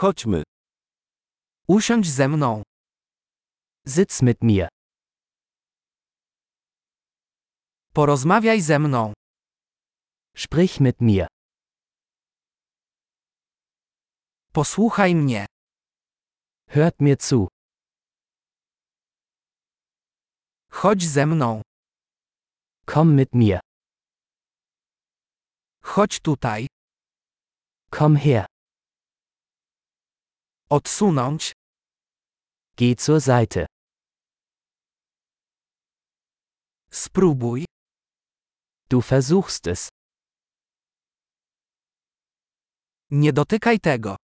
Chodźmy. Usiądź ze mną. Sitz mit mir. Porozmawiaj ze mną. Sprich mit mir. Posłuchaj mnie. Hört mir zu. Chodź ze mną. Komm mit mir. Chodź tutaj. Komm her. Odsunąć. Geh zur Seite. Spróbuj. Du versuchst es. Nie dotykaj tego.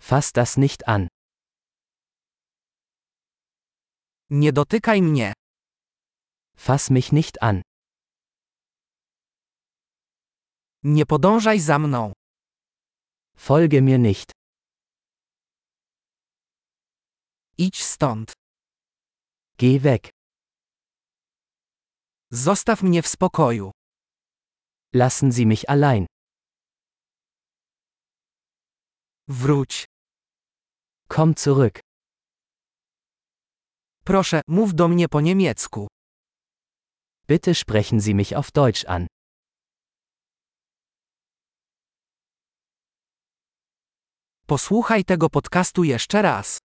Fass das nicht an. Nie dotykaj mnie. Fass mich nicht an. Nie podążaj za mną. Folge mir nicht. Idź stąd. Geh weg. Zostaw mnie w spokoju. Lassen Sie mich allein. Wróć. Komm zurück. Proszę, mów do mnie po niemiecku. Bitte sprechen Sie mich auf Deutsch an. Posłuchaj tego podcastu jeszcze raz.